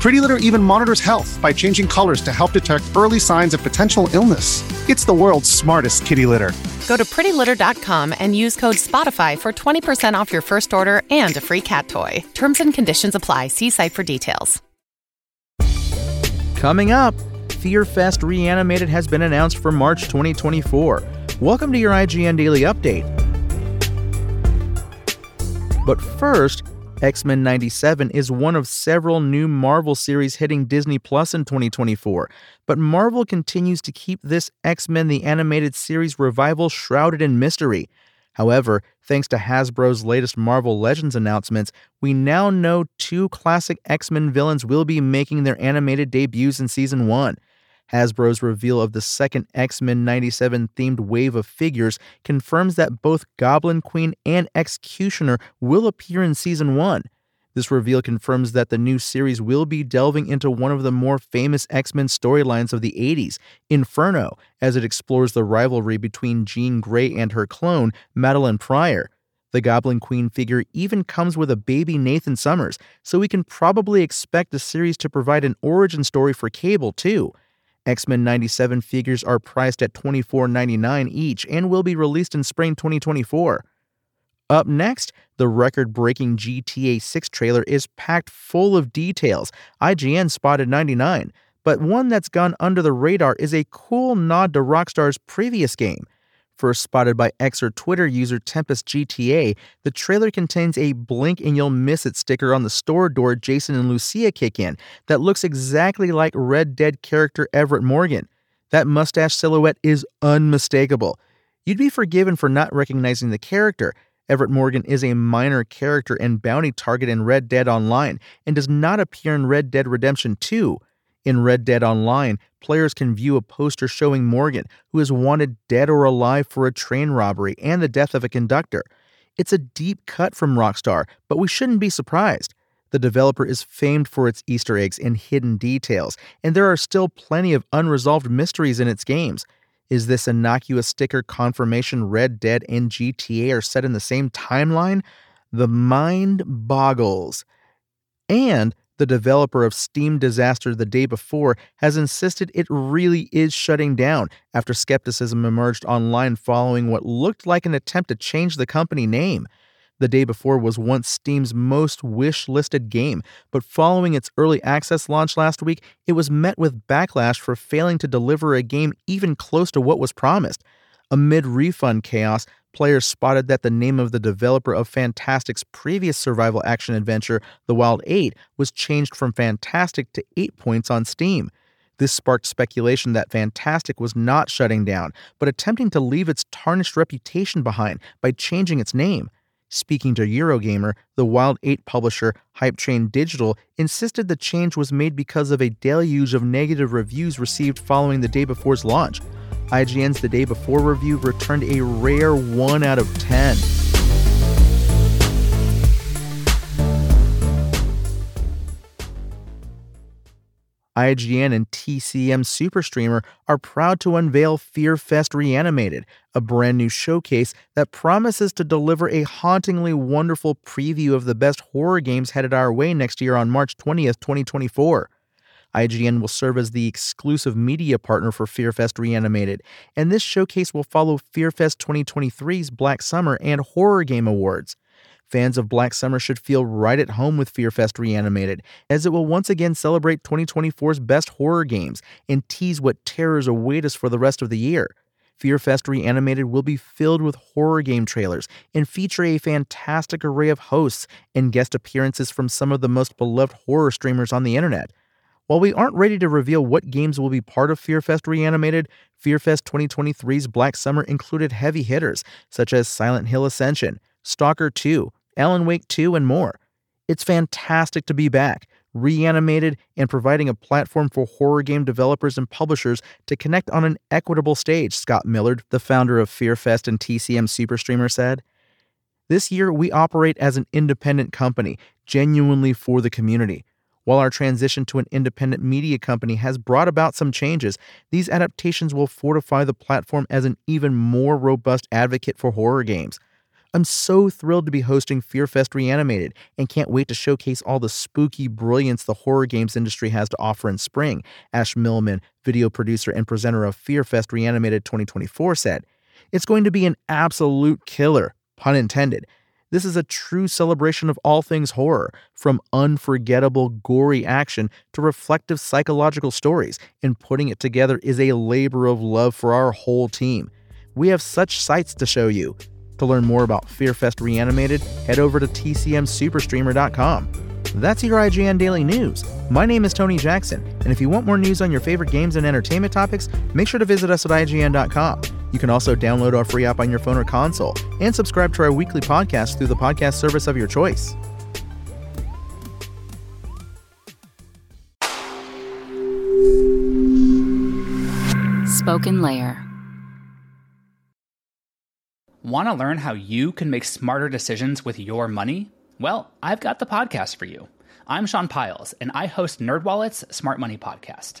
Pretty Litter even monitors health by changing colors to help detect early signs of potential illness. It's the world's smartest kitty litter. Go to prettylitter.com and use code SPOTIFY for 20% off your first order and a free cat toy. Terms and conditions apply. See site for details. Coming up, Fear Fest Reanimated has been announced for March 2024. Welcome to your IGN Daily Update. But first, X Men 97 is one of several new Marvel series hitting Disney Plus in 2024, but Marvel continues to keep this X Men the Animated Series revival shrouded in mystery. However, thanks to Hasbro's latest Marvel Legends announcements, we now know two classic X Men villains will be making their animated debuts in Season 1. Hasbro's reveal of the second X Men 97 themed wave of figures confirms that both Goblin Queen and X-Cutioner will appear in Season 1. This reveal confirms that the new series will be delving into one of the more famous X Men storylines of the 80s, Inferno, as it explores the rivalry between Jean Grey and her clone, Madelyne Pryor. The Goblin Queen figure even comes with a baby Nathan Summers, so we can probably expect the series to provide an origin story for Cable, too. X Men 97 figures are priced at $24.99 each and will be released in spring 2024. Up next, the record breaking GTA 6 trailer is packed full of details. IGN spotted 99, but one that's gone under the radar is a cool nod to Rockstar's previous game. First spotted by X or Twitter user Tempest GTA, the trailer contains a blink and you'll miss it sticker on the store door Jason and Lucia kick in that looks exactly like Red Dead character Everett Morgan. That mustache silhouette is unmistakable. You'd be forgiven for not recognizing the character, Everett Morgan is a minor character and bounty target in Red Dead Online and does not appear in Red Dead Redemption 2. In Red Dead Online, players can view a poster showing Morgan, who is wanted dead or alive for a train robbery and the death of a conductor. It's a deep cut from Rockstar, but we shouldn't be surprised. The developer is famed for its Easter eggs and hidden details, and there are still plenty of unresolved mysteries in its games. Is this innocuous sticker confirmation Red Dead and GTA are set in the same timeline? The mind boggles. And the developer of Steam Disaster the day before has insisted it really is shutting down after skepticism emerged online following what looked like an attempt to change the company name. The Day Before was once Steam's most wish listed game, but following its early access launch last week, it was met with backlash for failing to deliver a game even close to what was promised. Amid refund chaos, players spotted that the name of the developer of Fntastic's previous survival action adventure, The Wild 8, was changed from Fntastic to 8 points on Steam. This sparked speculation that Fantastic was not shutting down, but attempting to leave its tarnished reputation behind by changing its name. Speaking to Eurogamer, the Wild 8 publisher Hype Train Digital insisted the change was made because of a deluge of negative reviews received following the day before's launch. IGN's The Day Before review returned a rare 1 out of 10. IGN and TCM Superstreamer are proud to unveil Fear Fest Reanimated, a brand new showcase that promises to deliver a hauntingly wonderful preview of the best horror games headed our way next year on March 20th, 2024. IGN will serve as the exclusive media partner for FearFest Reanimated, and this showcase will follow FearFest 2023's Black Summer and Horror Game Awards. Fans of Black Summer should feel right at home with FearFest Reanimated, as it will once again celebrate 2024's best horror games and tease what terrors await us for the rest of the year. FearFest Reanimated will be filled with horror game trailers and feature a fantastic array of hosts and guest appearances from some of the most beloved horror streamers on the internet. While we aren't ready to reveal what games will be part of FearFest Reanimated, FearFest 2023's Black Summer included heavy hitters such as Silent Hill Ascension, Stalker 2, Alan Wake 2, and more. It's fantastic to be back, reanimated, and providing a platform for horror game developers and publishers to connect on an equitable stage, Scott Millard, the founder of FearFest and TCM Superstreamer, said. This year, we operate as an independent company, genuinely for the community. While our transition to an independent media company has brought about some changes, these adaptations will fortify the platform as an even more robust advocate for horror games. I'm so thrilled to be hosting FearFest Reanimated and can't wait to showcase all the spooky brilliance the horror games industry has to offer in spring, Ash Millman, video producer and presenter of FearFest Reanimated 2024, said. It's going to be an absolute killer, pun intended. This is a true celebration of all things horror, from unforgettable, gory action to reflective psychological stories, and putting it together is a labor of love for our whole team. We have such sights to show you. To learn more about FearFest Reanimated, head over to tcmsuperstreamer.com. That's your IGN Daily News. My name is Tony Jackson, and if you want more news on your favorite games and entertainment topics, make sure to visit us at IGN.com. You can also download our free app on your phone or console and subscribe to our weekly podcast through the podcast service of your choice. Spoken Layer. Want to learn how you can make smarter decisions with your money? Well, I've got the podcast for you. I'm Sean Pyles, and I host NerdWallet's Smart Money Podcast.